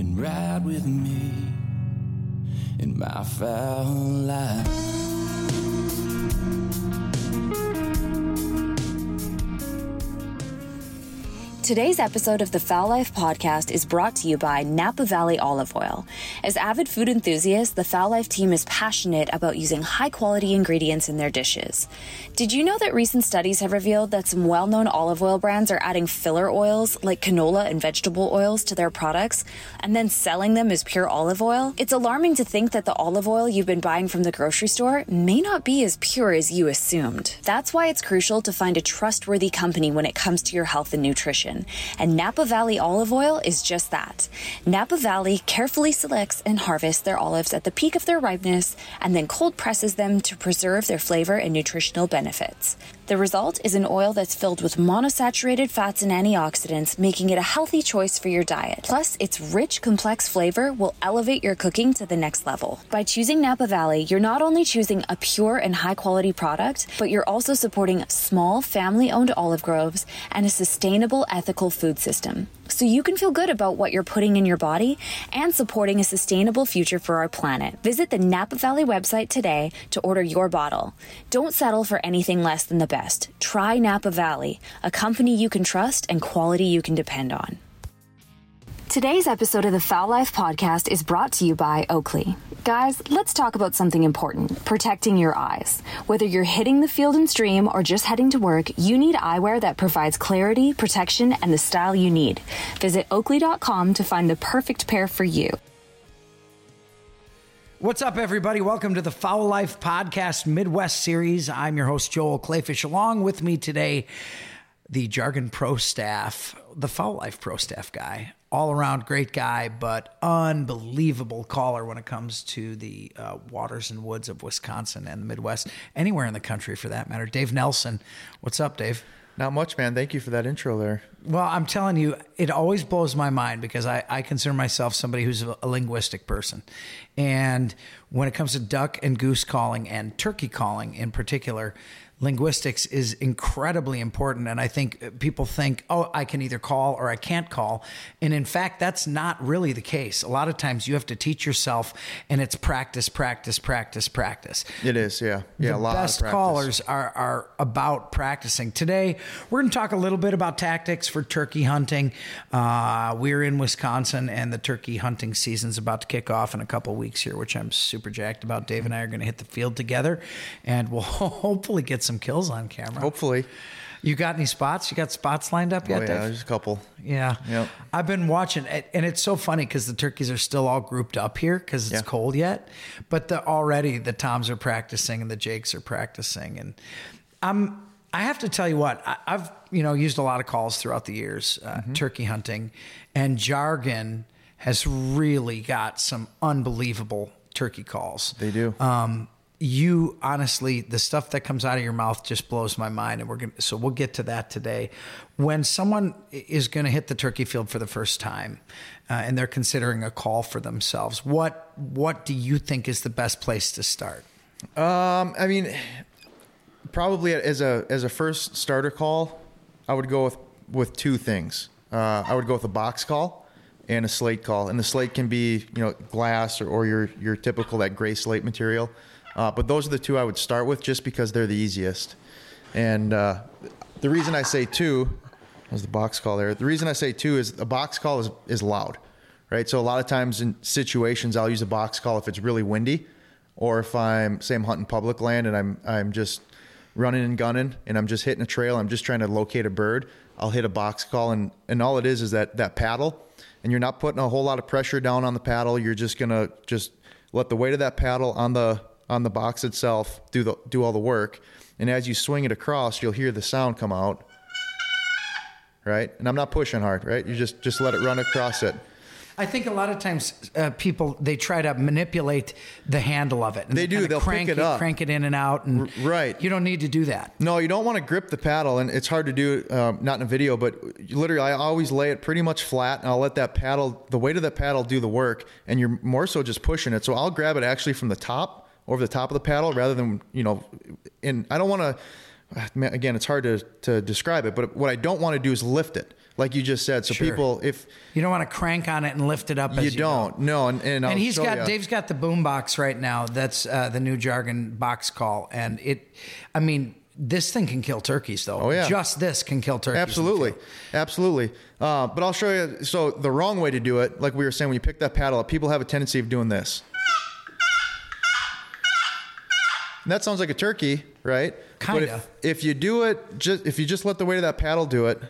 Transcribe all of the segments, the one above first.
and ride with me in my fowl life. Today's episode of the Fowl Life podcast is brought to you by Napa Valley Olive Oil. As avid food enthusiasts, the Fowl Life team is passionate about using high quality ingredients in their dishes. Did you know that recent studies have revealed that some well known olive oil brands are adding filler oils like canola and vegetable oils to their products and then selling them as pure olive oil? It's alarming to think that the olive oil you've been buying from the grocery store may not be as pure as you assumed. That's why it's crucial to find a trustworthy company when it comes to your health and nutrition. And Napa Valley olive oil is just that. Napa Valley carefully selects and harvests their olives at the peak of their ripeness and then cold presses them to preserve their flavor and nutritional benefits. The result is an oil that's filled with monosaturated fats and antioxidants, making it a healthy choice for your diet. Plus, its rich, complex flavor will elevate your cooking to the next level. By choosing Napa Valley, you're not only choosing a pure and high quality product, but you're also supporting small, family owned olive groves and a sustainable, ethical food system so you can feel good about what you're putting in your body and supporting a sustainable future for our planet. Visit the Napa Valley website today to order your bottle. Don't settle for anything less than the best. Try Napa Valley, a company you can trust and quality you can depend on. Today's episode of the Fowl Life podcast is brought to you by Oakley. Guys, let's talk about something important protecting your eyes. Whether you're hitting the field and stream or just heading to work, you need eyewear that provides clarity, protection, and the style you need. Visit oakley.com to find the perfect pair for you. What's up, everybody? Welcome to the Fowl Life Podcast Midwest Series. I'm your host, Joel Kleefisch. Along with me today, the Jargon Pro staff, the Fowl Life Pro staff guy, all around great guy, but unbelievable caller when it comes to the uh, waters and woods of Wisconsin and the Midwest, anywhere in the country for that matter. Dave Nelson. What's up, Dave? Not much, man. Thank you for that intro there. Well, I'm telling you, it always blows my mind because I, I consider myself somebody who's a, a linguistic person. And when it comes to duck and goose calling and turkey calling in particular, linguistics is incredibly important. And I think people think, oh, I can either call or I can't call. And in fact, that's not really the case. A lot of times you have to teach yourself, and it's practice, practice, practice, practice. It is, yeah. Yeah, the a lot best of practice. callers are, are about practicing. Today, we're going to talk a little bit about tactics for turkey hunting. Uh, we're in Wisconsin, and the turkey hunting season's about to kick off in a couple weeks here, which I'm super jacked about. Dave and I are going to hit the field together, and we'll hopefully get some kills on camera. Hopefully. You got any spots? You got spots lined up Oh, yet, yeah, Dave? there's a couple. Yeah. Yep. I've been watching it, and it's so funny because the turkeys are still all grouped up here because it's Yeah. cold yet. But the, already the toms are practicing and the jakes are practicing, and I'm. I have to tell you what I, I've you know used a lot of calls throughout the years uh, Mm-hmm. turkey hunting, and jargon has really got some unbelievable turkey calls. They do. Um, you honestly, the stuff that comes out of your mouth just blows my mind, and we're gonna. So we'll get to that today. When someone is going to hit the turkey field for the first time, uh, and they're considering a call for themselves, what what do you think is the best place to start? Um, I mean, probably as a as a first starter call, I would go with with two things. Uh, I would go with a box call and a slate call, and the slate can be you know glass or, or your your typical that gray slate material. Uh, but those are the two I would start with, just because they're the easiest. And uh, the reason I say two was the box call there. The reason I say two is a box call is is loud, right? So a lot of times in situations, I'll use a box call if it's really windy, or if I'm say I'm hunting public land and I'm I'm just running and gunning and I'm just hitting a trail. I'm just trying to locate a bird. I'll hit a box call and and all it is is that that paddle, and you're not putting a whole lot of pressure down on the paddle. You're just gonna just let the weight of that paddle on the on the box itself do the do all the work. And as you swing it across, you'll hear the sound come out right? And I'm not pushing hard, right? You just just let it run across it. I think a lot of times uh, people they try to manipulate the handle of it. And They do. They'll pick crank it up. crank it in and out, and R- right. You don't need to do that. No, you don't want to grip the paddle, and it's hard to do. Um, not in a video, but literally, I always lay it pretty much flat, and I'll let that paddle, the weight of that paddle, do the work, and you're more so just pushing it. So I'll grab it actually from the top, over the top of the paddle, rather than you know. And I don't want to. Again, it's hard to to describe it, but what I don't want to do is lift it. like you just said. So Sure. people, if You don't want to crank on it and lift it up. You you don't, go. no, and and, and he's got ya. Dave's got the boom box right now. That's uh, the new jargon box call, and it. I mean, this thing can kill turkeys, though. Oh, yeah. just this can kill turkeys. Absolutely, absolutely. Uh, but I'll show you. So the wrong way to do it, like we were saying, when you pick that paddle up, people have a tendency of doing this. And that sounds like a turkey, right? But Kinda. if, if you do it, just if you just let the weight of that paddle do it,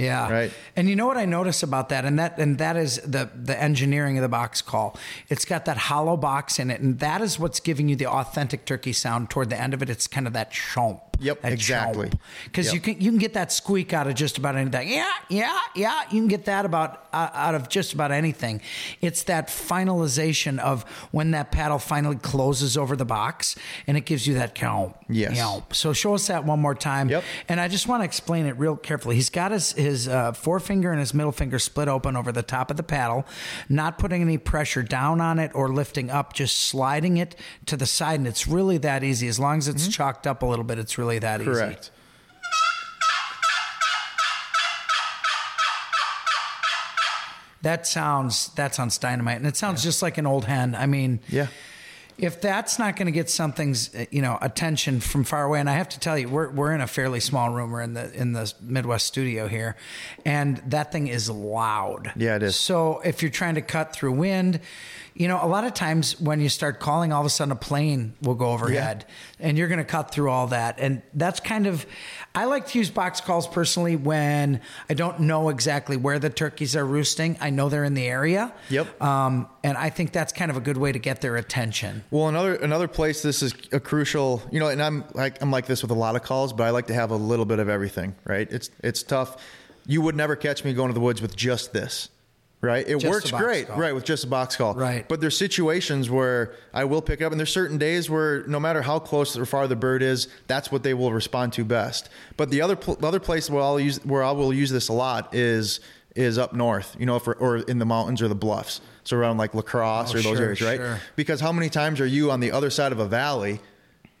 Yeah. Right. And you know what I notice about that, and that and that is the the engineering of the box call. It's got that hollow box in it, and that is what's giving you the authentic turkey sound. Toward the end of it, it's kind of that chomp. Yep, exactly. Because Yep. you can you can get that squeak out of just about anything. Yeah, yeah, yeah. You can get that about uh, out of just about anything. It's that finalization of when that paddle finally closes over the box, and it gives you that count. Yes. So show us that one more time. Yep. And I just want to explain it real carefully. He's got his his uh, forefinger and his middle finger split open over the top of the paddle, not putting any pressure down on it or lifting up, just sliding it to the side. And it's really that easy. As long as it's chalked up a little bit, it's really that easy. Mm-hmm. correct. That sounds that sounds dynamite, and it sounds just like an old hen. I mean, Yeah. If that's not going to get something's uh, you know attention from far away and i have to tell you we're, we're in a fairly small room we're in the in the midwest studio here and that thing is loud Yeah, it is. so if you're trying to cut through wind you know a lot of times when you start calling all of a sudden a plane will go overhead and you're going to cut through all that and that's kind of i like to use box calls personally when i don't know exactly where the turkeys are roosting i know they're in the area Yep. um, and i think that's kind of a good way to get their attention Well, another another place this is a crucial, you know, and I'm like I'm like this with a lot of calls, but I like to have a little bit of everything, right? It's it's tough. You would never catch me going to the woods with just this. Right? It Just works great, call. right, with just a box call. Right. But there's situations where I will pick up and there's certain days where no matter how close or far the bird is, that's what they will respond to best. But the other pl- the other place where I'll use where I will use this a lot is is up north, you know, for, or in the mountains or the bluffs. So around like La Crosse Oh, or those sure, areas, right? sure. Because how many times are you on the other side of a valley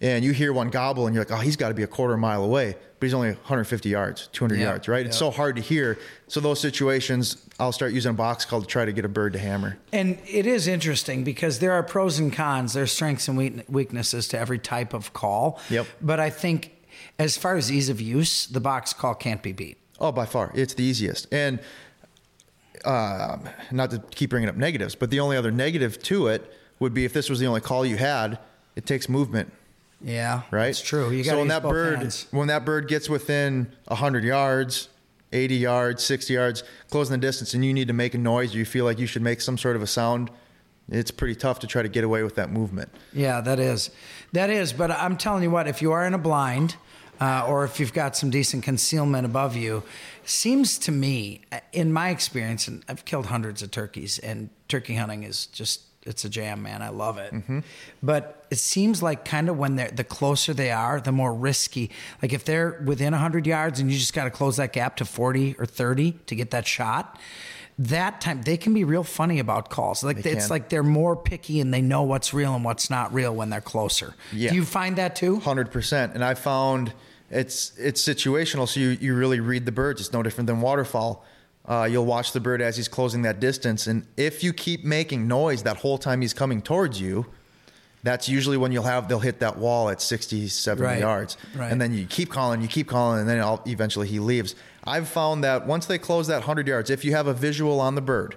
and you hear one gobble and you're like, oh, he's got to be a quarter mile away, but he's only 150 yards, 200 Yeah, yards, right? It's so hard to hear. So those situations, I'll start using a box call to try to get a bird to hammer. And it is interesting because there are pros and cons, there's strengths and weaknesses to every type of call. Yep. But I think as far as ease of use, the box call can't be beat. Oh, by far, it's the easiest. And um, not to keep bringing up negatives, but the only other negative to it would be if this was the only call you had, it takes movement. Yeah, right? It's true. You got so when that bird hands. when that bird gets within hundred yards, eighty yards, sixty yards, closing the distance, and you need to make a noise, or you feel like you should make some sort of a sound. It's pretty tough to try to get away with that movement. Yeah, that is. That is. But I'm telling you what, if you are in a blind, uh, or if you've got some decent concealment above you, seems to me, in my experience, and I've killed hundreds of turkeys, and turkey hunting is just. It's a jam, man. I love it. But it seems like kind of when they're the closer they are, the more risky. Like if they're within 100 yards and you just got to close that gap to 40 or 30 to get that shot, that time they can be real funny about calls. Like They it's can. like they're more picky and they know what's real and what's not real when they're closer. Yeah. Do you find that too? Hundred percent. And I found it's it's situational, so you you really read the birds. It's no different than waterfowl. Uh, you'll watch the bird as he's closing that distance, and if you keep making noise that whole time he's coming towards you, that's usually when you'll have they'll hit that wall at 60, 70 Right. yards, Right. and then you keep calling, you keep calling, and then I'll, eventually he leaves. I've found that once they close that hundred yards, if you have a visual on the bird,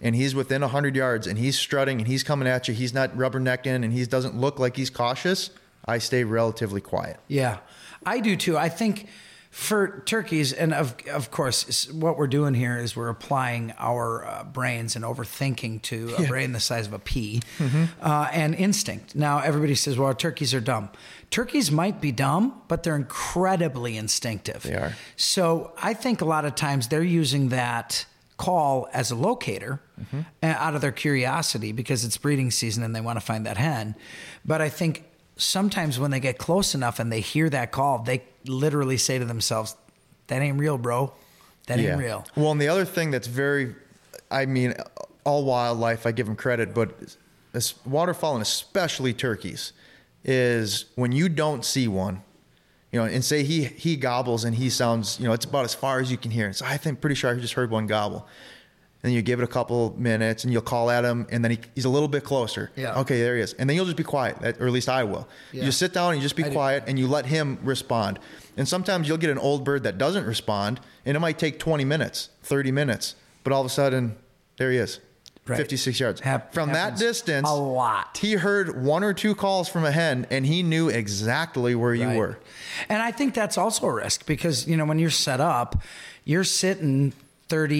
and he's within hundred yards, and he's strutting, and he's coming at you, he's not rubbernecking, and he doesn't look like he's cautious. I stay relatively quiet. Yeah, I do too. I think for turkeys, and of of course, what we're doing here is we're applying our uh, brains and overthinking to a brain the size of a pea, Mm-hmm. uh, and instinct. Now everybody says, "Well, turkeys are dumb." Turkeys might be dumb, but they're incredibly instinctive. They are. So I think a lot of times they're using that call as a locator Mm-hmm. uh, out of their curiosity because it's breeding season and they want to find that hen. But I think sometimes when they get close enough and they hear that call, they literally say to themselves, "That ain't real, bro. That ain't real." Well, and the other thing that's very, I mean, all wildlife, I give them credit, but this waterfowl and especially turkeys, is when you don't see one You know, and say he he gobbles and he sounds, you know, it's about as far as you can hear. So I think pretty sure I just heard one gobble. And you give it a couple minutes and you'll call at him and then he, he's a little bit closer. Yeah. Okay, there he is. And then you'll just be quiet, or at least I will. Yeah. You just sit down and you just be I do. quiet and you let him respond. And sometimes you'll get an old bird that doesn't respond and it might take 20 minutes, 30 minutes, but all of a sudden, there he is. Right. 56 yards. Hap- from that distance, a lot. He heard one or two calls from a hen and he knew exactly where you Right. were. And I think that's also a risk because, you know, when you're set up, you're sitting 30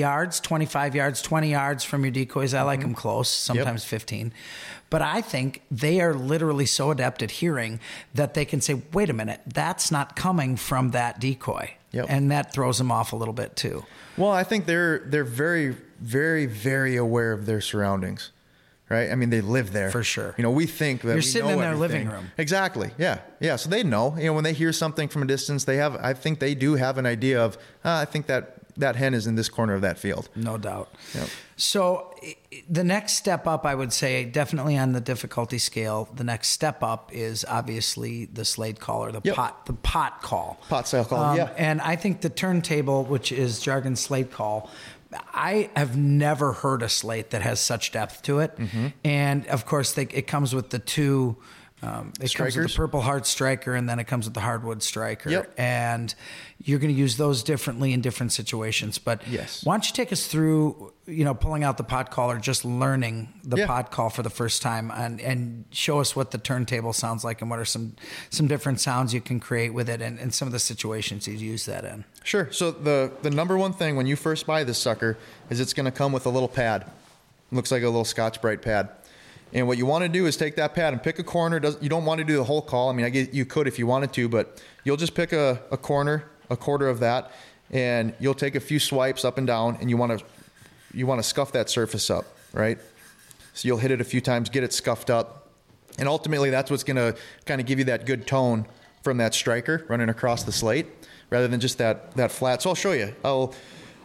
yards, 25 yards, 20 yards from your decoys. I like them close, sometimes 15. But I think they are literally so adept at hearing that they can say, wait a minute, that's not coming from that decoy. Yep. And that throws them off a little bit too. Well, I think they're they're very very very aware of their surroundings, right? I mean, they live there For sure. You know, we think that You're sitting know in their everything. living room. Exactly. Yeah. Yeah. So they know. You know, when they hear something from a distance, they have. I think they do have an idea of. Ah, I think that that hen is in this corner of that field. No doubt. Yep. So the next step up, I would say, definitely on the difficulty scale, the next step up is obviously the slate call or the Yep. pot, the pot call. Um, Pot style call, yeah. And I think the turntable, which is jargon slate call, I have never heard a slate that has such depth to it. Mm-hmm. And of course, they, it comes with the two. Um, it comes with the Purple Heart Striker, and then it comes with the Hardwood Striker. Yep. And you're going to use those differently in different situations. But Yes. why don't you take us through, you know, pulling out the pot call or just learning the Yeah. pot call for the first time and, and show us what the turntable sounds like and what are some some different sounds you can create with it and, and some of the situations you'd use that in. Sure. So the the number one thing when you first buy this sucker is it's going to come with a little pad. Looks like a little Scotch Brite pad. And what you want to do is take that pad and pick a corner. You don't want to do the whole call. I mean, I you could if you wanted to, but you'll just pick a, a corner, a quarter of that, and you'll take a few swipes up and down, and you want to you want to scuff that surface up, right? So you'll hit it a few times, get it scuffed up, and ultimately that's what's going to kind of give you that good tone from that striker running across the slate, rather than just that that flat. So I'll show you. I'll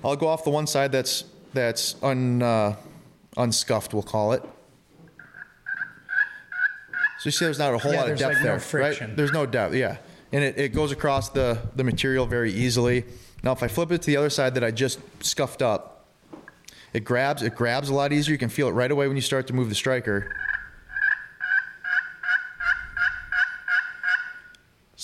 I'll go off the one side that's that's un uh, unscuffed, we'll call it. So you see, there's not a whole Yeah, lot of depth like, no there, friction. right? There's no depth, yeah, and it, it goes across the the material very easily. Now, if I flip it to the other side that I just scuffed up, it grabs it grabs a lot easier. You can feel it right away when you start to move the striker.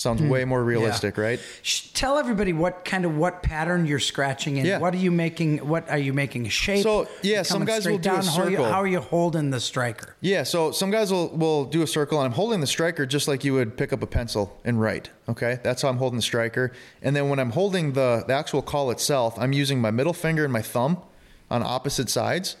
Sounds hmm. way more realistic, right? Sh- Tell everybody what kind of what pattern you're scratching in. Yeah. What are you making? What are you making a shape? So, yeah, some guys will do a down? How are you- circle. How are you holding the striker? Yeah, so some guys will, will do a circle, and I'm holding the striker just like you would pick up a pencil and write. Okay, that's how I'm holding the striker. And then when I'm holding the, the actual call itself, I'm using my middle finger and my thumb on opposite sides.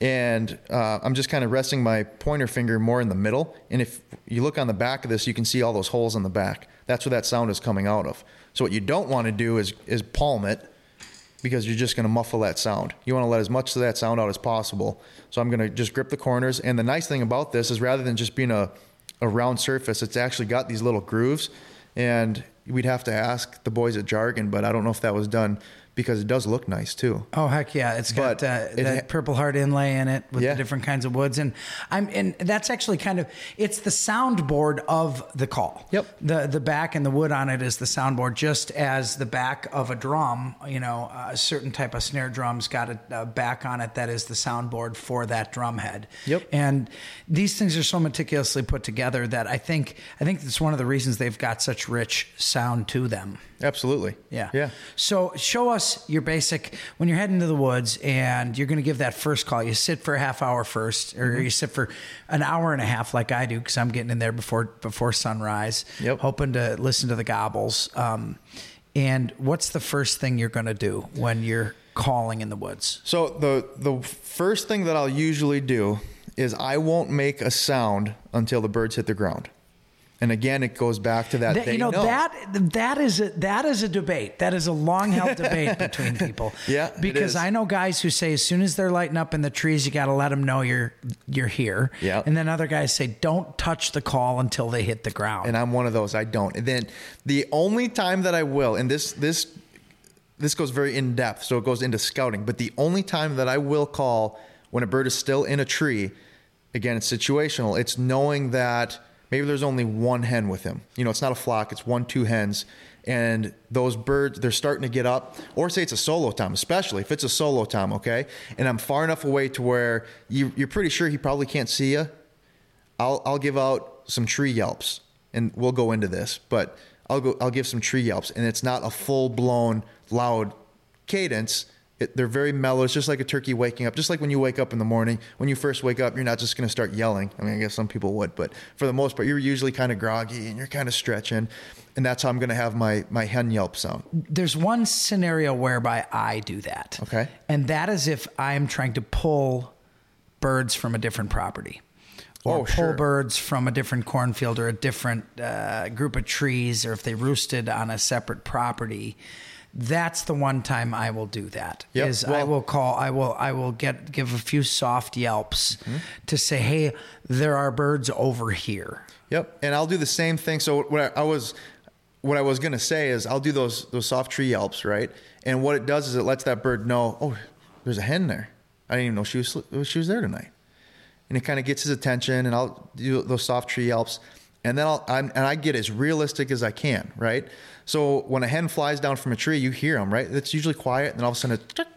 And uh, I'm just kind of resting my pointer finger more in the middle. And if you look on the back of this, you can see all those holes on the back. That's where that sound is coming out of. So what you don't want to do is, is palm it because you're just going to muffle that sound. You want to let as much of that sound out as possible. So I'm going to just grip the corners. And the nice thing about this is rather than just being a, a round surface, it's actually got these little grooves. And we'd have to ask the boys at Jargon, but I don't know if that was done because it does look nice too. Oh heck yeah! It's got But uh, it that ha- Purple Heart inlay in it with Yeah. the different kinds of woods, and I'm and that's actually kind of it's the soundboard of the call. Yep. The the back and the wood on it is the soundboard, just as the back of a drum. You know, a certain type of snare drum's got a, a back on it that is the soundboard for that drum head. Yep. And these things are so meticulously put together that I think I think it's one of the reasons they've got such rich sound to them. Absolutely. Yeah. Yeah. So show us your basic when you're heading to the woods and you're going to give that first call. You sit for a half hour first, or Mm-hmm. you sit for an hour and a half, like I do, because I'm getting in there before before sunrise. Yep. Hoping to listen to the gobbles. Um, and what's the first thing you're going to do when you're calling in the woods? So the the first thing that I'll usually do is I won't make a sound until the birds hit the ground. And again, it goes back to that. That- you know, know. that that is a that is a debate. That is a long held debate between people. Yeah, because. I know guys who say as soon as they're lighting up in the trees, you got to let them know you're you're here. Yeah. and then other guys say don't touch the call until they hit the ground. and I'm one of those. I don't. And then the only time that I will, and this this this goes very in depth, so it goes into scouting. But the only time that I will call when a bird is still in a tree, again, it's situational. It's knowing that maybe there's only one hen with him. You know, it's not a flock, it's one, two hens. And those birds, they're starting to get up, or say it's a solo tom, especially if it's a solo tom, okay? And I'm far enough away to where you, you're pretty sure he probably can't see you. I'll, I'll give out some tree yelps, and we'll go into this, but I'll go, I'll give some tree yelps, and it's not a full blown loud cadence. It, they're very mellow. It's just like a turkey waking up. Just like when you wake up in the morning, when you first wake up, you're not just going to start yelling. I mean, I guess some people would, but for the most part, you're usually kind of groggy and you're kind of stretching. And that's how I'm going to have my, my hen yelp sound. There's one scenario whereby I do that. Okay. And that is if I am trying to pull birds from a different property. Or Oh, pull sure. birds from a different cornfield or a different uh, group of trees, or if they roosted on a separate property. That's the one time I will do that. Yep. Is I will call. I will. I will get give a few soft yelps Mm-hmm. to say, "Hey, there are birds over here." Yep, and I'll do the same thing. So what I, I was, what I was gonna say is, I'll do those those soft tree yelps, right? And what it does is it lets that bird know, oh, there's a hen there. I didn't even know she was she was there tonight, and it kind of gets his attention. And I'll do those soft tree yelps, and then I'll I'm, and I get as realistic as I can, right? So when a hen flies down from a tree, you hear them, right? It's usually quiet, and then all of a sudden, it's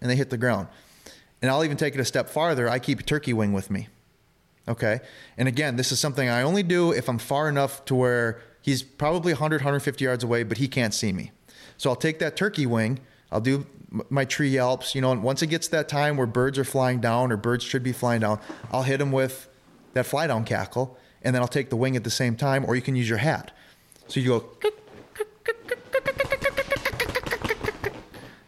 and they hit the ground. And I'll even take it a step farther. I keep a turkey wing with me. Okay. And again, this is something I only do if I'm far enough to where he's probably 100, 150 yards away, but he can't see me. So I'll take that turkey wing. I'll do my tree yelps, you know, and once it gets to that time where birds are flying down or birds should be flying down, I'll hit them with that fly down cackle and then I'll take the wing at the same time, or you can use your hat. So you go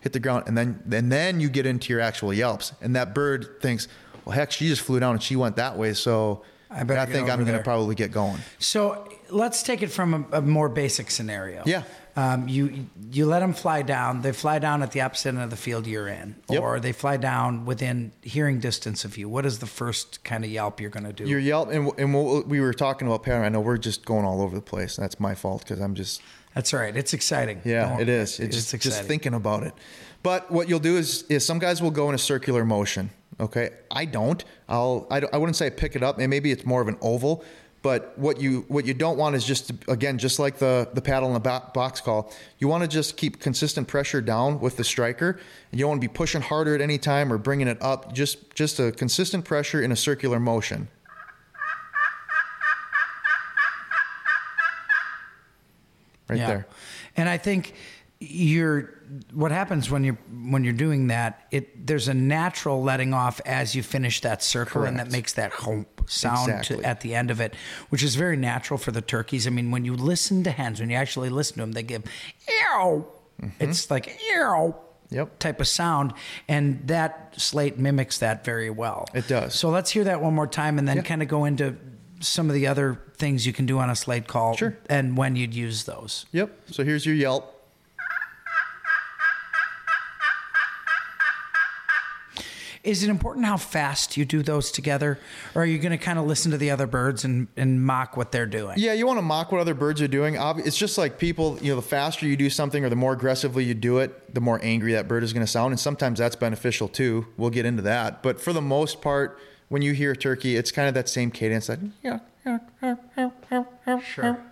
hit the ground, and then and then you get into your actual yelps, and that bird thinks, well, heck, she just flew down and she went that way, so I I, think I'm gonna probably get going. So let's take it from a, a more basic scenario. Yeah. Um, you you let them fly down. They fly down at the opposite end of the field you're in, Yep. or they fly down within hearing distance of you. What is the first kind of yelp you're going to do? Your yelp, and, and what we were talking about pattern. I know we're just going all over the place. and That's my fault because I'm just That's all right. It's exciting. Yeah, Don't- it is. It's, It's just, exciting. just thinking about it. But what you'll do is, is some guys will go in a circular motion. Okay, I don't. I'll. I, don't- I wouldn't say pick it up. And maybe it's more of an oval. But what you what you don't want is just to, again, just like the the paddle in the box call, you want to just keep consistent pressure down with the striker. And you don't want to be pushing harder at any time or bringing it up. Just just a consistent pressure in a circular motion. Right Yeah. there. And I think you're what happens when you're when you're doing that, it there's a natural letting off as you finish that circle and that makes that hump sound Exactly. to, at the end of it, which is very natural for the turkeys. I mean, when you listen to hens, when you actually listen to them, they give ew. Mm-hmm. It's like ew. Yep. Type of sound, and that slate mimics that very well. It does. So let's hear that one more time, and then Yeah. kind of go into some of the other things you can do on a slate call, Sure. and when you'd use those. Yep. So here's your Yelp. Is it important how fast you do those together, or are you going to kind of listen to the other birds and, and mock what they're doing? Yeah, you want to mock what other birds are doing. It's just like people, you know, the faster you do something or the more aggressively you do it, the more angry that bird is going to sound. And sometimes that's beneficial too. We'll get into that. But for the most part, when you hear a turkey, it's kind of that same cadence that, yeah, Sure.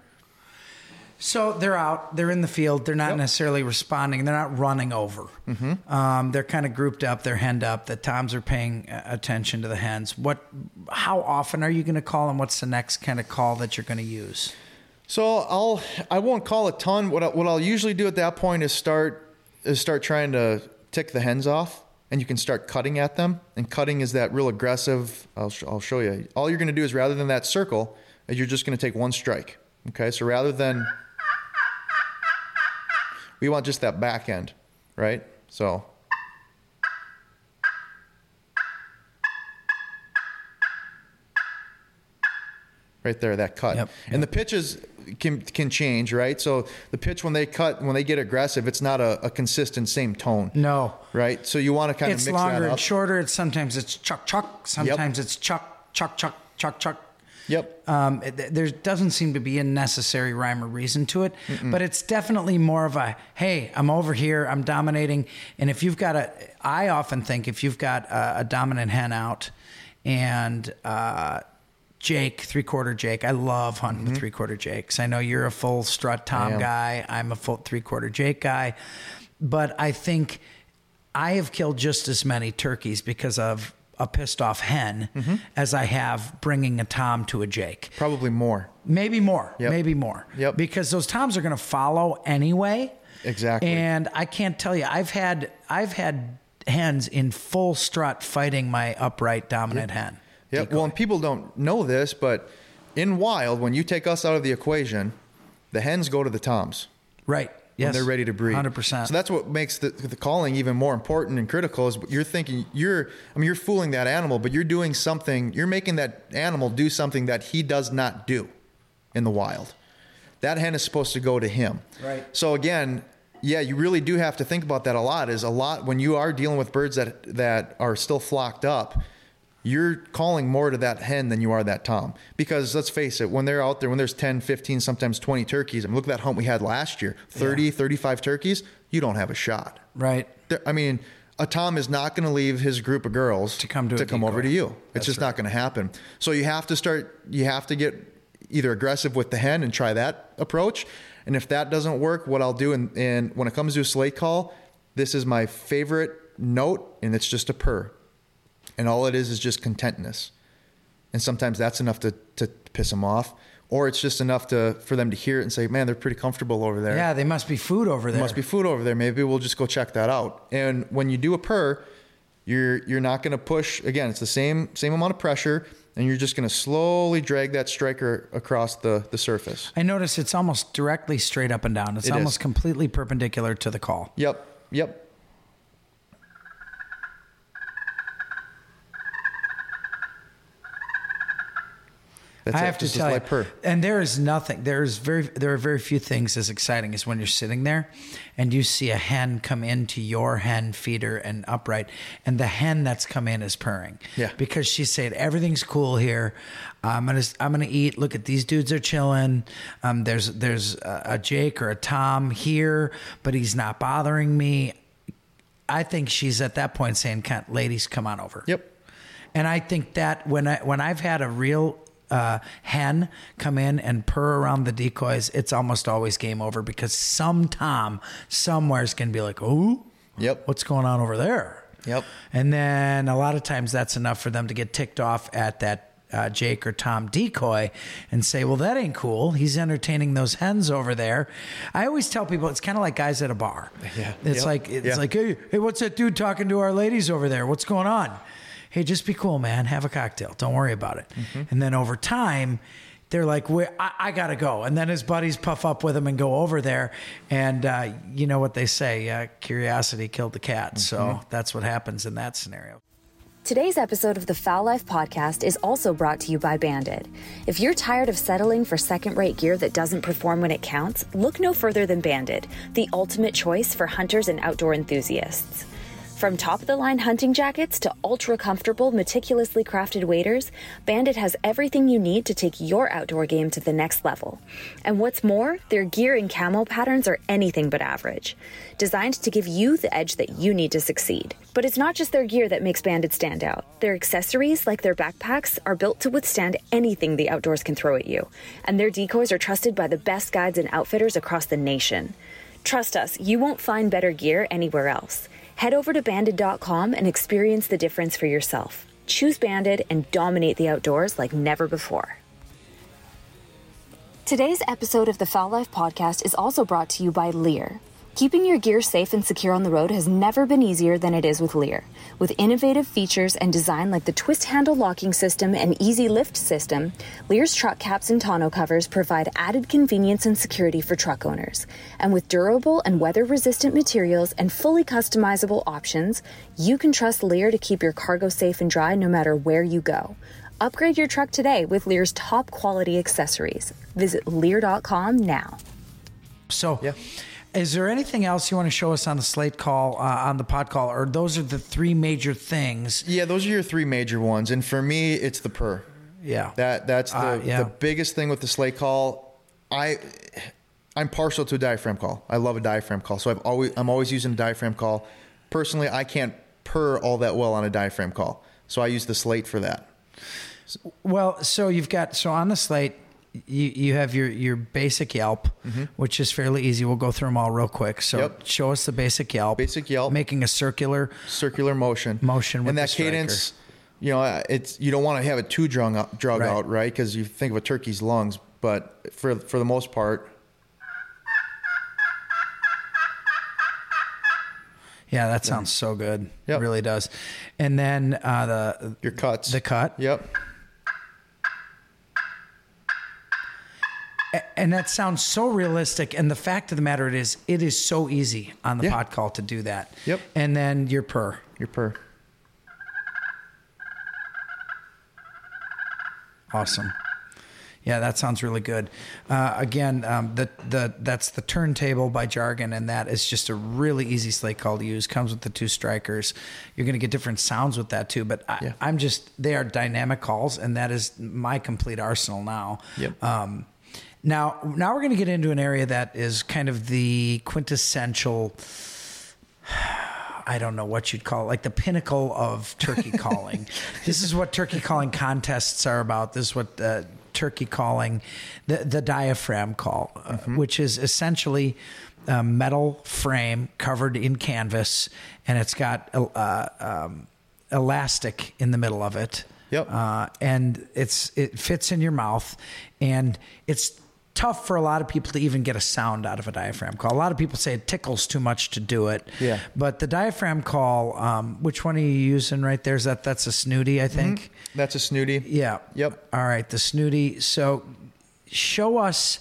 So they're out, they're in the field, they're not Yep. necessarily responding, they're not running over. Mm-hmm. Um, they're kind of grouped up, they're henned up. The toms are paying uh, attention to the hens. What? How often are you going to call, them? what's the next kind of call that you're going to use? So I'll I won't call a ton. What I, what I'll usually do at that point is start is start trying to tick the hens off, and you can start cutting at them. And cutting is that real aggressive. I'll I'll show you. All you're going to do is rather than that circle, you're just going to take one strike. Okay, so rather than we want just that back end, right? So right there, that cut. Yep. And the pitches can can change, right? So the pitch when they cut, when they get aggressive, it's not a, a consistent same tone, No, right? So you want to kind it's of mix longer that up. and shorter. It's sometimes it's chuck chuck. Sometimes it's chuck chuck chuck chuck chuck. Yep. Um, it- there doesn't seem to be a necessary rhyme or reason to it, but it's definitely more of a hey, I'm over here, I'm dominating. And if you've got a, I often think if you've got a, a dominant hen out and uh, Jake, three quarter Jake. I love hunting Mm-hmm. with three quarter Jakes. I know you're a full strut Tom guy. I'm a full three quarter Jake guy. But I think I have killed just as many turkeys because of a pissed off hen Mm-hmm. as I have bringing a Tom to a Jake. Probably more. Maybe more. Yep. Maybe more. Yep. Because those toms are going to follow anyway. Exactly. And I can't tell you. I've had I've had hens in full strut fighting my upright dominant hen. Yeah. Well, and people don't know this, but in wild, when you take us out of the equation, the hens go to the toms. Right. When Yes. they're ready to breed. Hundred percent. So that's what makes the, the calling even more important and critical. Is you're thinking you're, I mean, you're fooling that animal, but you're doing something. You're making that animal do something that he does not do in the wild. That hen is supposed to go to him. Right. So again, yeah, you really do have to think about that a lot. Is a lot when you are dealing with birds that that are still flocked up. You're calling more to that hen than you are that tom. Because let's face it, when they're out there, when there's 10, 15, sometimes 20 turkeys, I mean, look at that hunt we had last year 30, 35 turkeys, you don't have a shot. right. There- I mean, a Tom is not going to leave his group of girls To come to a come over to you. It's That's just right. not going to happen. So you have to start. You have to get either aggressive with the hen and try that approach. And if that doesn't work, what I'll do, and, and when it comes to a slate call, this is my favorite note, and it's just a purr, and all it is is just contentness. And sometimes that's enough to to piss them off, or it's just enough to for them to hear it and say, "Man, they're pretty comfortable over there." Yeah, they must be food over there. There must be food over there. Maybe we'll just go check that out. And when you do a purr, you're you're not going to push. Again, it's the same same amount of pressure, and you're just going to slowly drag that striker across the the surface. I notice it's almost directly straight up and down. It's It is. almost completely perpendicular to the call. Yep. Yep. That's I it, have to tell you, purr. and there is nothing. There is very, there are very few things as exciting as when you're sitting there, and you see a hen come into your hen feeder and upright, and the hen that's come in is purring. Yeah. because she's saying everything's cool here. I'm gonna, I'm gonna eat. Look at these dudes are chilling. Um, there's, there's a, a Jake or a Tom here, but he's not bothering me. I think she's at that point saying, ladies come on over?" Yep. And I think that when I when I've had a real uh, hen come in and purr around the decoys, it's almost always game over because some Tom somewhere is going to be like, "Oh, Yep. what's going on over there?" Yep. And then a lot of times that's enough for them to get ticked off at that. Uh, Jake or Tom decoy and say, Well, that ain't cool. He's entertaining those hens over there. I always tell people it's kind of like guys at a bar. Yeah. It's Yep. like, it's like, hey, hey, what's that dude talking to our ladies over there? What's going on? Hey, just be cool, man. Have a cocktail. Don't worry about it. Mm-hmm. And then over time, they're like, I, I gotta go. And then his buddies puff up with him and go over there. And uh, you know what they say? Uh, curiosity killed the cat. Mm-hmm. So that's what happens in that scenario. Today's episode of the Fowl Life podcast is also brought to you by Banded. If you're tired of settling for second rate gear that doesn't perform when it counts, look no further than Banded, the ultimate choice for hunters and outdoor enthusiasts. From top of the line hunting jackets to ultra comfortable, meticulously crafted waders, Banded has everything you need to take your outdoor game to the next level. And what's more, their gear and camo patterns are anything but average. Designed to give you the edge that you need to succeed. But it's not just their gear that makes Banded stand out. Their accessories, like their backpacks, are built to withstand anything the outdoors can throw at you. And their decoys are trusted by the best guides and outfitters across the nation. Trust us, you won't find better gear anywhere else. Head over to banded.com and experience the difference for yourself. Choose Banded and dominate the outdoors like never before. Today's episode of the Fowl Life podcast is also brought to you by Leer. Keeping your gear safe and secure on the road has never been easier than it is with Leer. With innovative features and design like the twist handle locking system and easy lift system, Leer's truck caps and tonneau covers provide added convenience and security for truck owners. And with durable and weather resistant materials and fully customizable options, you can trust Leer to keep your cargo safe and dry no matter where you go. Upgrade your truck today with Leer's top quality accessories. Visit Leer.com now. So, Yeah. Is there anything else you want to show us on the slate call, uh, on the pot call, or those are the three major things? Yeah, those are your three major ones, and for me, it's the purr. Yeah. That that's the, Uh, yeah. the biggest thing with the slate call. I I'm partial to a diaphragm call. I love a diaphragm call, so I've always I'm always using a diaphragm call. Personally, I can't purr all that well on a diaphragm call, so I use the slate for that. Well, so you've got so on the slate, you you have your your basic Yelp, which is fairly easy. We'll go through them all real quick. So Yep. show us the basic Yelp. Basic Yelp. making a circular. circular motion. Motion with and that cadence. You know, it's you don't want to have it too drug out, drug Right. out, right? Because you think of a turkey's lungs, but for for the most part, Yeah, that sounds so good. Yep. It really does. And then uh, the your cuts. the cut. Yep. And that sounds so realistic. And the fact of the matter it is, it is so easy on the Yeah. pot call to do that. Yep. And then your purr. Your purr. Awesome. Yeah, that sounds really good. Uh, again, um, the the that's the turntable by Jargon, and that is just a really easy slate call to use. Comes with the two strikers. You're going to get different sounds with that too. But I, Yeah. I'm just they are dynamic calls, and that is my complete arsenal now. Yep. Um, now, now we're going to get into an area that is kind of the quintessential. I don't know what you'd call it, like the pinnacle of turkey calling. this is what turkey calling contests are about. This is what uh, turkey calling, the the diaphragm call, uh, which is essentially a metal frame covered in canvas, and it's got uh, um, elastic in the middle of it. Yep. Uh, and it's it fits in your mouth, and it's tough for a lot of people to even get a sound out of a diaphragm call. A lot of people say it tickles too much to do it. Yeah. But the diaphragm call, um, which one are you using right there? Is that that's a snooty? I think. That's a snooty. Yeah. Yep. All right, the snooty. So, show us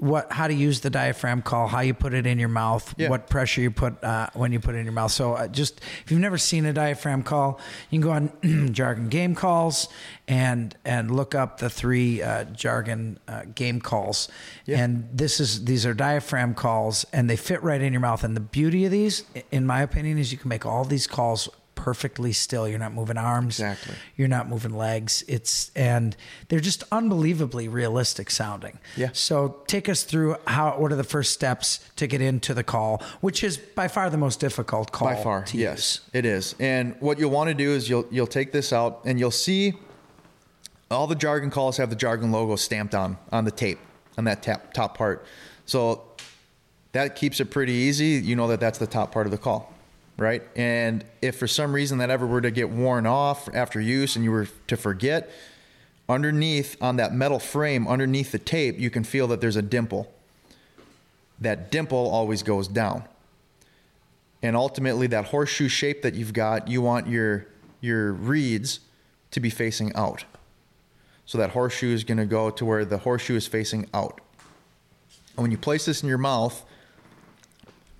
what how to use the diaphragm call, how you put it in your mouth, Yeah. what pressure you put uh, when you put it in your mouth. So, uh, just if you've never seen a diaphragm call, you can go on Jargon Game Calls and and look up the three uh, Jargon uh, game calls. Yeah. And this is these are diaphragm calls, and they fit right in your mouth. And the beauty of these, in my opinion, is you can make all these calls perfectly still. You're not moving arms. Exactly. You're not moving legs. It's and they're just unbelievably realistic sounding. Yeah. So take us through how what are the first steps to get into the call, which is by far the most difficult call By far, yes, use. it is. And what you'll want to do is you'll you'll take this out and you'll see all the jargon calls have the jargon logo stamped on on the tape on that tap, top part. So that keeps it pretty easy. You know that that's the top part of the call, right? And if for some reason that ever were to get worn off after use and you were to forget, underneath on that metal frame, underneath the tape, you can feel that there's a dimple. That dimple always goes down and ultimately that horseshoe shape that you've got you want your your reeds to be facing out so that horseshoe is going to go to where the horseshoe is facing out and when you place this in your mouth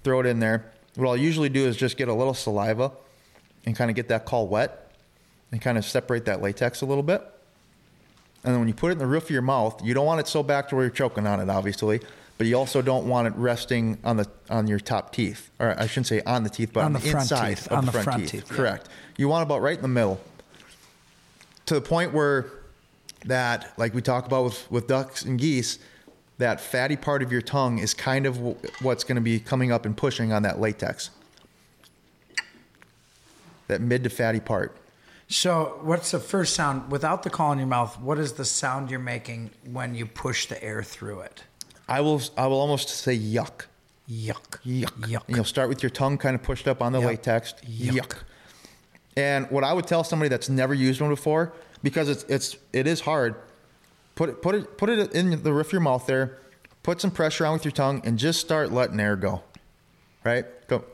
throw it in there what i'll usually do is just get a little saliva and kind of get that call wet and kind of separate that latex a little bit and then when you put it in the roof of your mouth you don't want it so back to where you're choking on it obviously but you also don't want it resting on the on your top teeth, or I shouldn't say on the teeth, but On on, the the, front inside teeth, of on the front, front teeth. teeth, yeah. Correct. You want about right in the middle, to the point where that, like we talk about with with ducks and geese, that fatty part of your tongue is kind of w- what's going to be coming up and pushing on that latex. That mid to fatty part. So, what's the first sound without the call in your mouth? What is the sound you're making when you push the air through it? I will I will almost say yuck. Yuck. Yuck. Yuck. And you'll start with your tongue kind of pushed up on the Yep. latex. Yuck. Yuck. And what I would tell somebody that's never used one before, because it's it's it is hard, put it put it put it in the roof of your mouth there, put some pressure on with your tongue, and just start letting air go. Right? Go.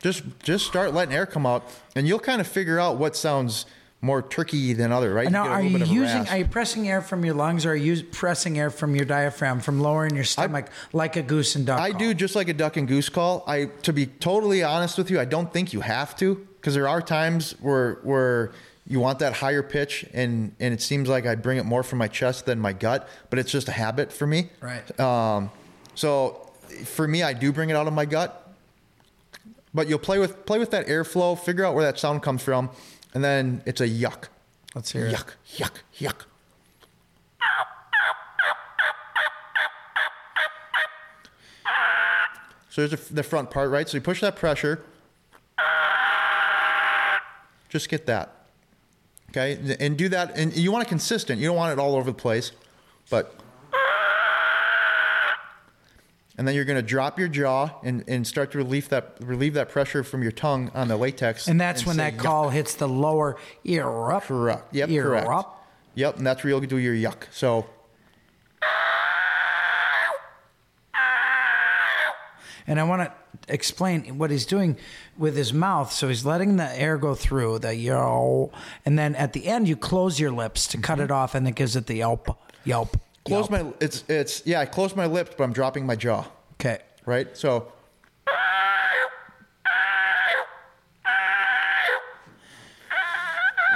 Just just start letting air come out, and you'll kind of figure out what sounds more turkey than other. Right? Now, a are you bit of a using? rasp. Are you pressing air from your lungs, or are you pressing air from your diaphragm from lowering your stomach like a goose and duck? I call? do just like a duck and goose call. I to be totally honest with you, I don't think you have to because there are times where where you want that higher pitch and and it seems like I bring it more from my chest than my gut, but it's just a habit for me. Right. Um, so for me, I do bring it out of my gut, but you'll play with play with that airflow, figure out where that sound comes from, and then it's a yuck, Let's hear it. yuck, yuck, yuck. So there's the the front part, right? So you push that pressure. Just get that. Okay, and do that. And you want it consistent. You don't want it all over the place, but. And then you're going to drop your jaw and, and start to relieve that relieve that pressure from your tongue on the latex. And that's when say that yuck. call hits the lower ear up. Correct. Yep. Ear correct. up. Yep. And that's where you'll do your yuck. So And I want to explain what he's doing with his mouth. So he's letting the air go through the yo, and then at the end you close your lips to cut it mm-hmm. off, and it gives it the yelp, yelp. close yelp. my. It's it's yeah. I close my lips, but I'm dropping my jaw. Okay. Right. So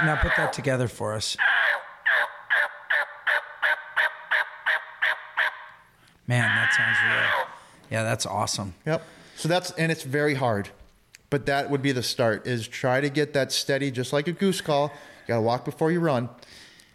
Now put that together for us. Man, that sounds real. Yeah, that's awesome. Yep. So that's and it's very hard, but that would be the start. Is try to get that steady, just like a goose call. You got to walk before you run,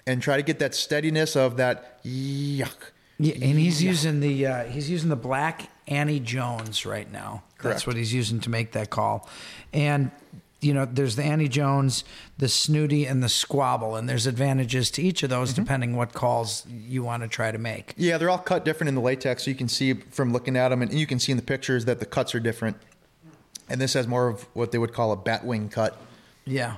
and try to get that steadiness of that yuck. Yeah, and he's using the uh, he's using the black Annie Jones right now. That's what he's using to make that call. And you know, there's the Annie Jones, the snooty, and the squabble, and there's advantages to each of those mm-hmm. depending what calls you want to try to make. Yeah, they're all cut different in the latex, so you can see from looking at them, and you can see in the pictures that the cuts are different. And this has more of what they would call a bat wing cut. Yeah,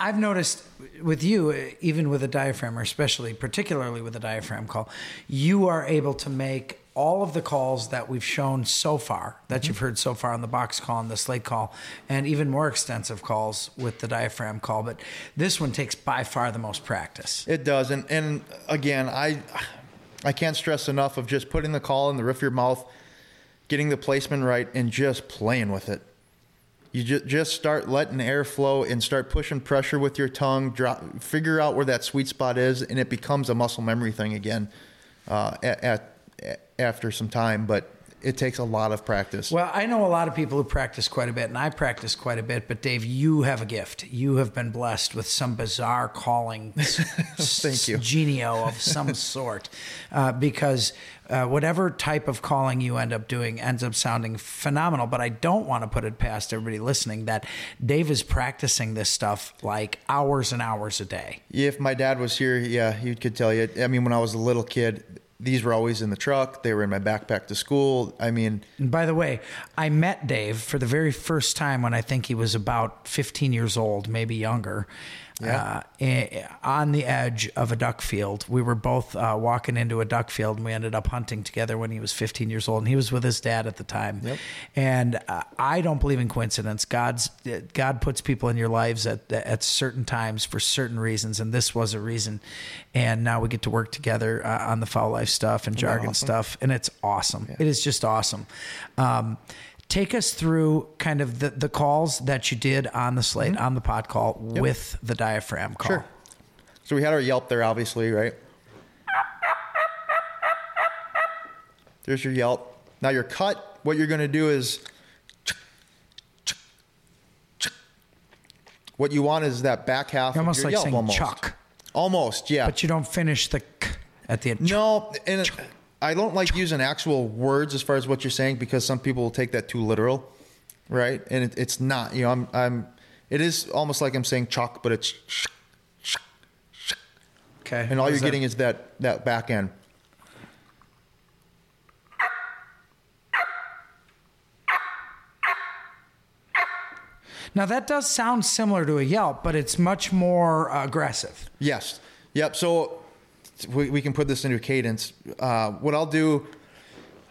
I've noticed with you, even with a diaphragm, or especially particularly with a diaphragm call, you are able to make all of the calls that we've shown so far, that you've heard so far on the box call and the slate call, and even more extensive calls with the diaphragm call. But this one takes by far the most practice. It does, and and again, I I can't stress enough of just putting the call in the roof of your mouth, getting the placement right, and just playing with it. You just just start letting air flow and start pushing pressure with your tongue. Drop, figure out where that sweet spot is, and it becomes a muscle memory thing again uh, at, at after some time. But it takes a lot of practice. Well, I know a lot of people who practice quite a bit, and I practice quite a bit. But Dave, you have a gift. You have been blessed with some bizarre calling, Thank you. genio of some sort, uh, because uh, whatever type of calling you end up doing ends up sounding phenomenal. But I don't want to put it past everybody listening that Dave is practicing this stuff like hours and hours a day. If my dad was here, yeah, he could tell you. I mean, when I was a little kid, these were always in the truck. They were in my backpack to school. I mean, And by the way, I met Dave for the very first time when I think he was about 15 years old, maybe younger. Yeah. Uh, eh, on the edge of a duck field. We were both uh, walking into a duck field and we ended up hunting together when he was 15 years old and he was with his dad at the time. Yep. And uh, I don't believe in coincidence. God's God puts people in your lives at at certain times for certain reasons and this was a reason. And now we get to work together uh, on the Fowl Life stuff and jargon awesome? stuff and it's awesome. It is just awesome. Um, take us through kind of the, the calls that you did on the slate, mm-hmm. on the pot call with the diaphragm call. Sure. So we had our Yelp there, obviously, right? There's your Yelp. Now your cut, what you're going to do is what you want is that back half You're of almost your like Yelp saying almost. chuck, Almost, yeah. but you don't finish the k at the end. No, and I don't like using actual words as far as what you're saying because some people will take that too literal, right? And it, it's not. You know, I'm, I'm. It is almost like I'm saying chalk, but it's, sh- sh- sh- Okay. and all you're that? getting is that that back end. Now that does sound similar to a Yelp, but it's much more aggressive. Yes. Yep. So we, we can put this into cadence. Uh, what I'll do,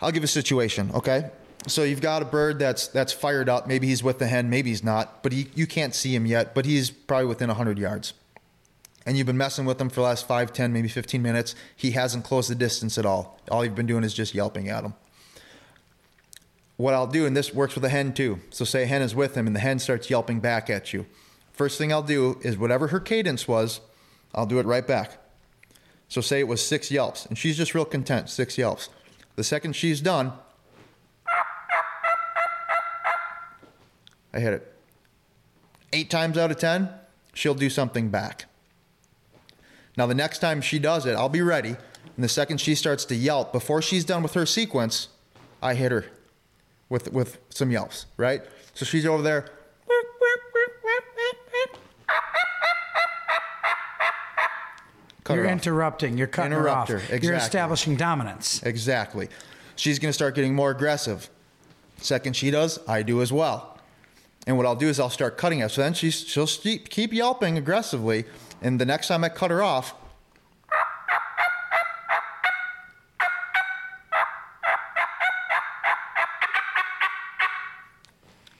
I'll give a situation. Okay. So you've got a bird that's that's fired up. Maybe he's with the hen. Maybe he's not. But he, you can't see him yet. But he's probably within hundred yards. And you've been messing with him for the last five, ten, maybe fifteen minutes. He hasn't closed the distance at all. All you've been doing is just yelping at him. What I'll do, and this works with a hen too. So say a hen is with him, and the hen starts yelping back at you. First thing I'll do is whatever her cadence was, I'll do it right back. So say it was six yelps, and she's just real content, six yelps. The second she's done, I hit it. Eight times out of ten, she'll do something back. Now, the next time she does it, I'll be ready. And the second she starts to yelp, before she's done with her sequence, I hit her with, with some yelps, right? So she's over there. Cut You're off. interrupting. You're cutting Interrupt her her, off. You're establishing dominance. Exactly. She's going to start getting more aggressive. Second she does, I do as well. And what I'll do is I'll start cutting her. So then she's, she'll keep, keep yelping aggressively. And the next time I cut her off,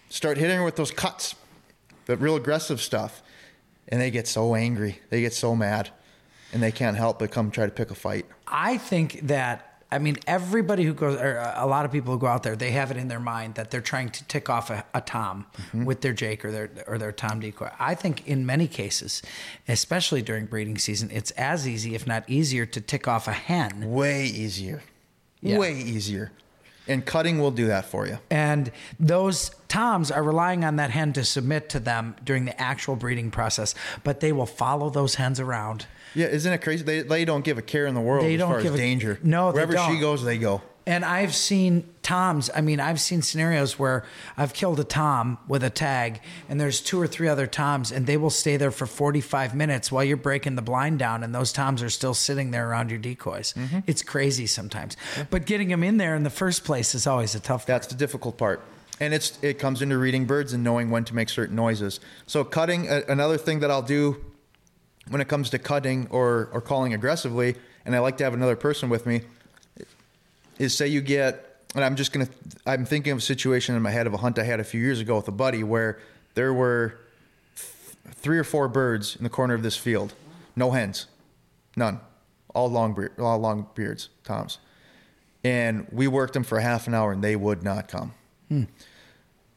start hitting her with those cuts, the real aggressive stuff. And they get so angry. They get so mad. And they can't help but come try to pick a fight. I think that I mean everybody who goes, or a lot of people who go out there, they have it in their mind that they're trying to tick off a, a tom Mm-hmm. with their Jake or their or their tom decoy. I think in many cases, especially during breeding season, it's as easy, if not easier, to tick off a hen. Way easier. Yeah. Way easier. And cutting will do that for you. And those toms are relying on that hen to submit to them during the actual breeding process, but they will follow those hens around. Yeah, isn't it crazy? They, they don't give a care in the world They as don't far give as a- danger. No, Wherever she goes, they go. And I've seen toms. I mean, I've seen scenarios where I've killed a tom with a tag, and there's two or three other toms, and they will stay there for 45 minutes while you're breaking the blind down, and those toms are still sitting there around your decoys. Mm-hmm. It's crazy sometimes. But getting them in there in the first place is always a tough. That's the difficult part. And it's it comes into reading birds and knowing when to make certain noises. So cutting, a, another thing that I'll do when it comes to cutting or, or calling aggressively, and I like to have another person with me, is say you get, and I'm just gonna, I'm thinking of a situation in my head of a hunt I had a few years ago with a buddy where there were th- three or four birds in the corner of this field, no hens, none, all long beard, all long beards, toms, and we worked them for half an hour and they would not come, hmm.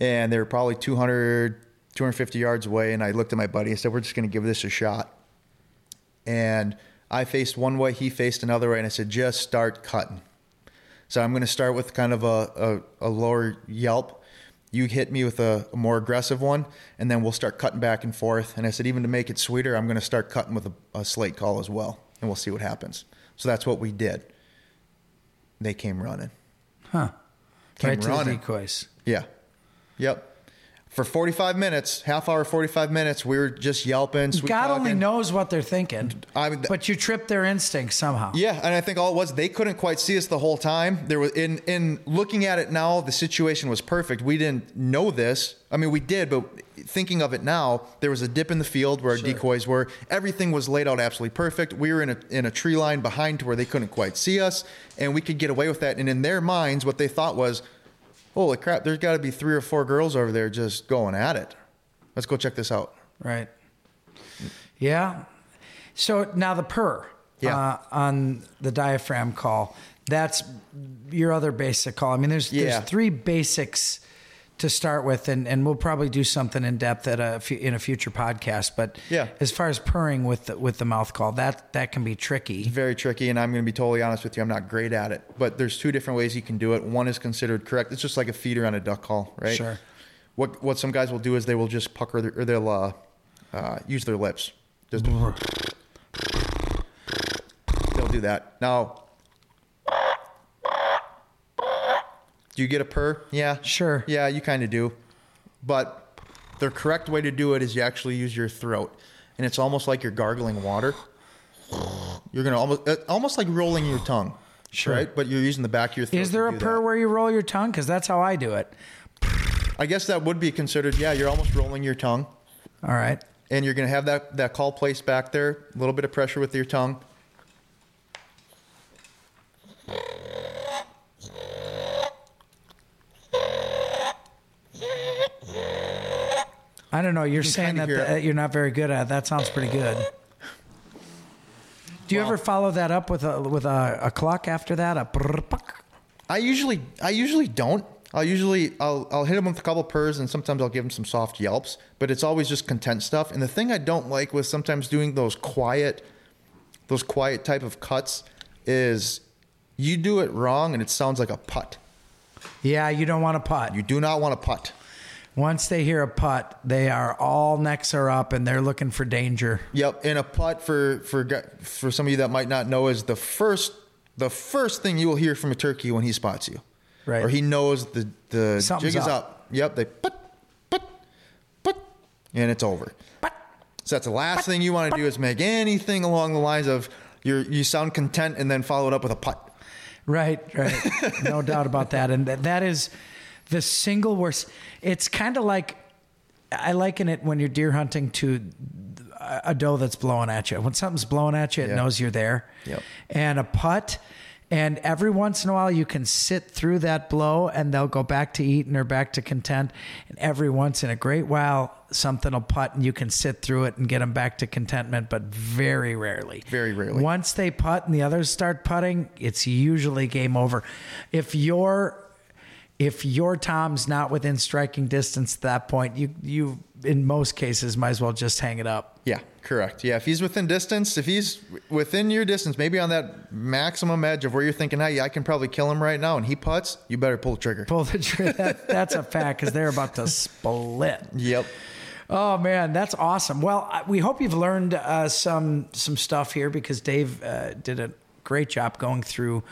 and they were probably 200, 250 yards away, and I looked at my buddy and said, "We're just gonna give this a shot." and I faced one way, he faced another way, and I said, just start cutting. So I'm going to start with kind of a, a, a lower yelp. You hit me with a, a more aggressive one, and then we'll start cutting back and forth. And I said, even to make it sweeter, I'm going to start cutting with a, a slate call as well, and we'll see what happens. So that's what we did. They came running. Huh. Came right to the running. decoys. Yeah. Yep. For 45 minutes, half hour, 45 minutes, we were just yelping. sweet God only knows what they're thinking. I mean, but you tripped their instincts somehow. Yeah, and I think all it was they couldn't quite see us the whole time. There was in in looking at it now, the situation was perfect. We didn't know this. I mean, we did, but thinking of it now, there was a dip in the field where our decoys were. Everything was laid out absolutely perfect. We were in a in a tree line behind to where they couldn't quite see us, and we could get away with that. And in their minds, what they thought was, "Holy crap! There's got to be three or four girls over there just going at it. Let's go check this out." Right. Yeah. So now the purr Yeah. uh, on the diaphragm call. That's your other basic call. I mean, there's Yeah. there's three basics to start with, and, and we'll probably do something in depth at a in a future podcast. But Yeah. as far as purring with the, with the mouth call, that that can be tricky. very tricky and i'm going to be totally honest with you i'm not great at it but there's two different ways you can do it one is considered correct it's just like a feeder on a duck call right Sure. what what some guys will do is they will just pucker their, or they'll uh, uh, use their lips just they'll do that now do you get a purr yeah Sure. yeah you kind of do but the correct way to do it is you actually use your throat and it's almost like you're gargling water you're gonna almost uh, almost like rolling your tongue, Sure. right? But you're using the back of your throat. Is there to a purr that. where you roll your tongue? Because that's how I do it. I guess that would be considered. Yeah, you're almost rolling your tongue, All right. and you're gonna have that that call placed back there. A little bit of pressure with your tongue. I don't know. You're can saying that the, it. Uh, you're not very good at. That sounds pretty good. Do you Well- ever follow that up with a with a, a cluck after that? A brrr. I usually I usually don't. I'll usually I'll I'll hit them with a couple purrs and sometimes I'll give them some soft yelps, but it's always just content stuff. And the thing I don't like with sometimes doing those quiet those quiet type of cuts is you do it wrong and it sounds like a putt. Yeah, you don't want to putt. You do not want to putt. Once they hear a putt, they are all necks are up and they're looking for danger. Yep, and a putt for for for some of you that might not know is the first the first thing you will hear from a turkey when he spots you, Right. Or he knows the the Something's jig is up. up. Yep, they putt putt putt, and it's over. Putt. So that's the last thing you want to do is make anything along the lines of you you sound content and then follow it up with a putt. Right, right. no doubt about that. And that, that is the single worst. It's kind of like I liken it when you're deer hunting to a doe that's blowing at you. When something's blowing at you, it Yeah. knows you're there. Yep. And a putt, and every once in a while you can sit through that blow and they'll go back to eating or back to content. And every once in a great while, something will putt and you can sit through it and get them back to contentment, but very rarely. Very rarely. Once they putt and the others start putting, it's usually game over. If you're if your Tom's not within striking distance at that point, you you in most cases might as well just hang it up. Yeah, correct. Yeah, if he's within distance, if he's within your distance, maybe on that maximum edge of where you're thinking, hey, I can probably kill him right now, and he puts, you better pull the trigger. Pull the trigger. That, that's a fact because they're about to split. Yep. Oh man, that's awesome. Well, we hope you've learned uh, some some stuff here because Dave uh, did a great job going through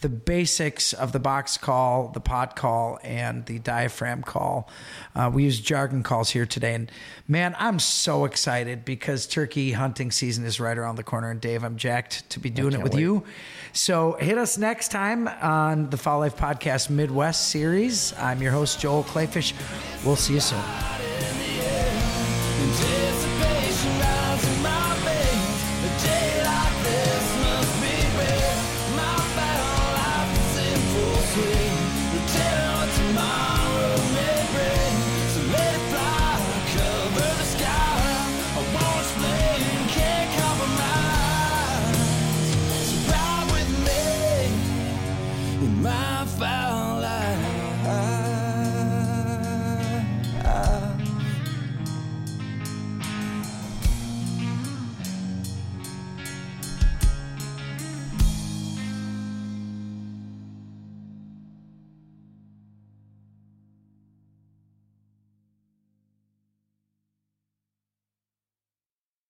the basics of the box call, the pot call, and the diaphragm call. Uh, we use jargon calls here today, and man, I'm so excited because turkey hunting season is right around the corner. And Dave, I'm jacked to be doing it with wait. you. So hit us next time on the Fowl Life Podcast Midwest series. I'm your host Joel Kleefisch. We'll see you soon.